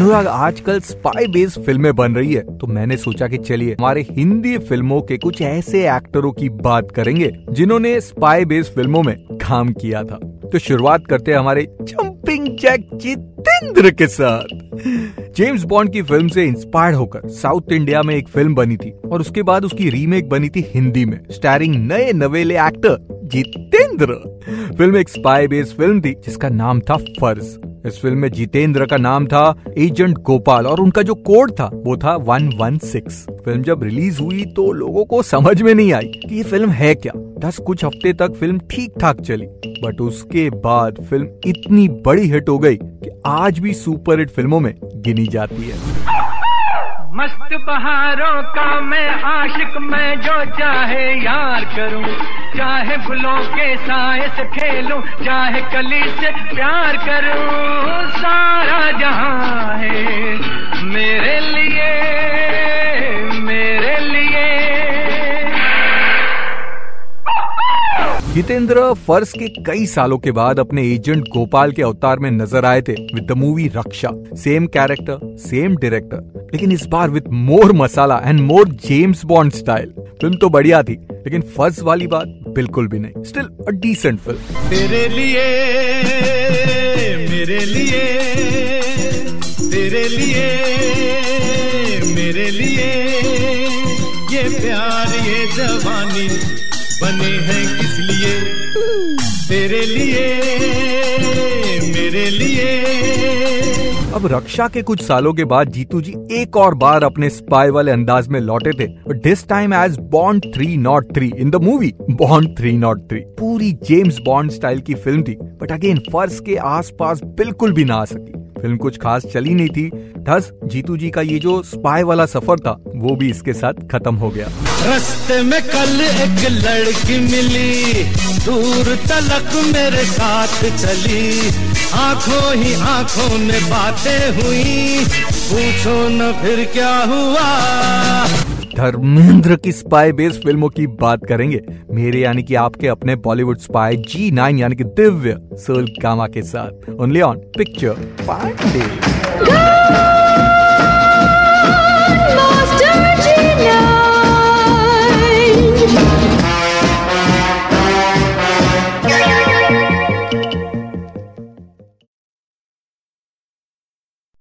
अनुराग आजकल spy based फ़िल्में बन रही है। तो मैंने सोचा कि चलिए, हमारे हिंदी फ़िल्मों के कुछ ऐसे एक्टरों की बात करेंगे, जिन्होंने स्पाई बेस्ड फ़िल्मों में काम किया था। तो शुरुआत करते हैं हमारे जंपिंग जैक जितेंद्र के साथ। जेम्स बॉन्ड की फ़िल्म से इंस्पायर्ड होकर साउथ इंडिया में एक फ़िल्म बनी थी, और उसके बाद उसकी रीमेक बनी थी हिंदी में स्टारिंग नए नवेले एक्टर जितेंद्र। फ़िल्म एक स्पाई बेस्ड फ़िल्म थी, जिसका नाम था फ़र्ज़ इस फ़िल्म में जितेंद्र का नाम था एजेंट गोपाल और उनका जो कोड था वो था 116 फ़िल्म जब रिलीज़ हुई तो लोगों को समझ में नहीं आई कि ये फ़िल्म है क्या। दस कुछ हफ़्ते तक फ़िल्म ठीक ठाक चली बट उसके बाद फ़िल्म इतनी बड़ी हिट हो गई कि आज भी सुपर हिट फ़िल्मों में गिनी जाती है। मस्त बहारों का मैं आशिक मैं जो चाहे यार करूँ, चाहे फूलों के साए से खेलूं, चाहे कली से प्यार करूँ, सारा जहाँ है। जितेंद्र फ़र्ज़ के कई सालों के बाद अपने एजेंट गोपाल के अवतार में नज़र आए थे with the movie Raksha. Same character same director लेकिन इस बार with more masala and more James Bond style film तो बढ़िया थी, लेकिन फ़र्ज़ वाली बात बिल्कुल भी नहीं। स्टिल अ डिसेंट फ़िल्म तेरे लिए, मेरे लिए, तेरे लिए, मेरे लिए, ये प्यार, ये जवानी बने हैं किस लिए? तेरे लिए, मेरे लिए। अब रक्षा के कुछ सालों के बाद जीतू जी एक और बार अपने स्पाई वाले अंदाज में लौटे थे। This time as Bond three not three in the movie Bond three not three पूरी जेम्स बॉन्ड स्टाइल की फ़िल्म थी बट अगेन फर्श के आसपास बिल्कुल भी ना आ सकी। फ़िल्म कुछ खास चली नहीं थी। थस जीतू जी का ये जो स्पाई वाला सफ़र था, वो भी इसके साथ खत्म हो गया। रस्ते में कल एक लड़की मिली, दूर तलक मेरे साथ चली। आँखों ही आँखों में बातें हुई, पूछो न फिर क्या हुआ। धर्मेंद्र की स्पाई बेस फ़िल्मों की बात करेंगे। मेरे यानी कि आपके अपने बॉलीवुड स्पाई जी नाइन यानी कि दिव्य सोल गामा के साथ। Only on picture Pandey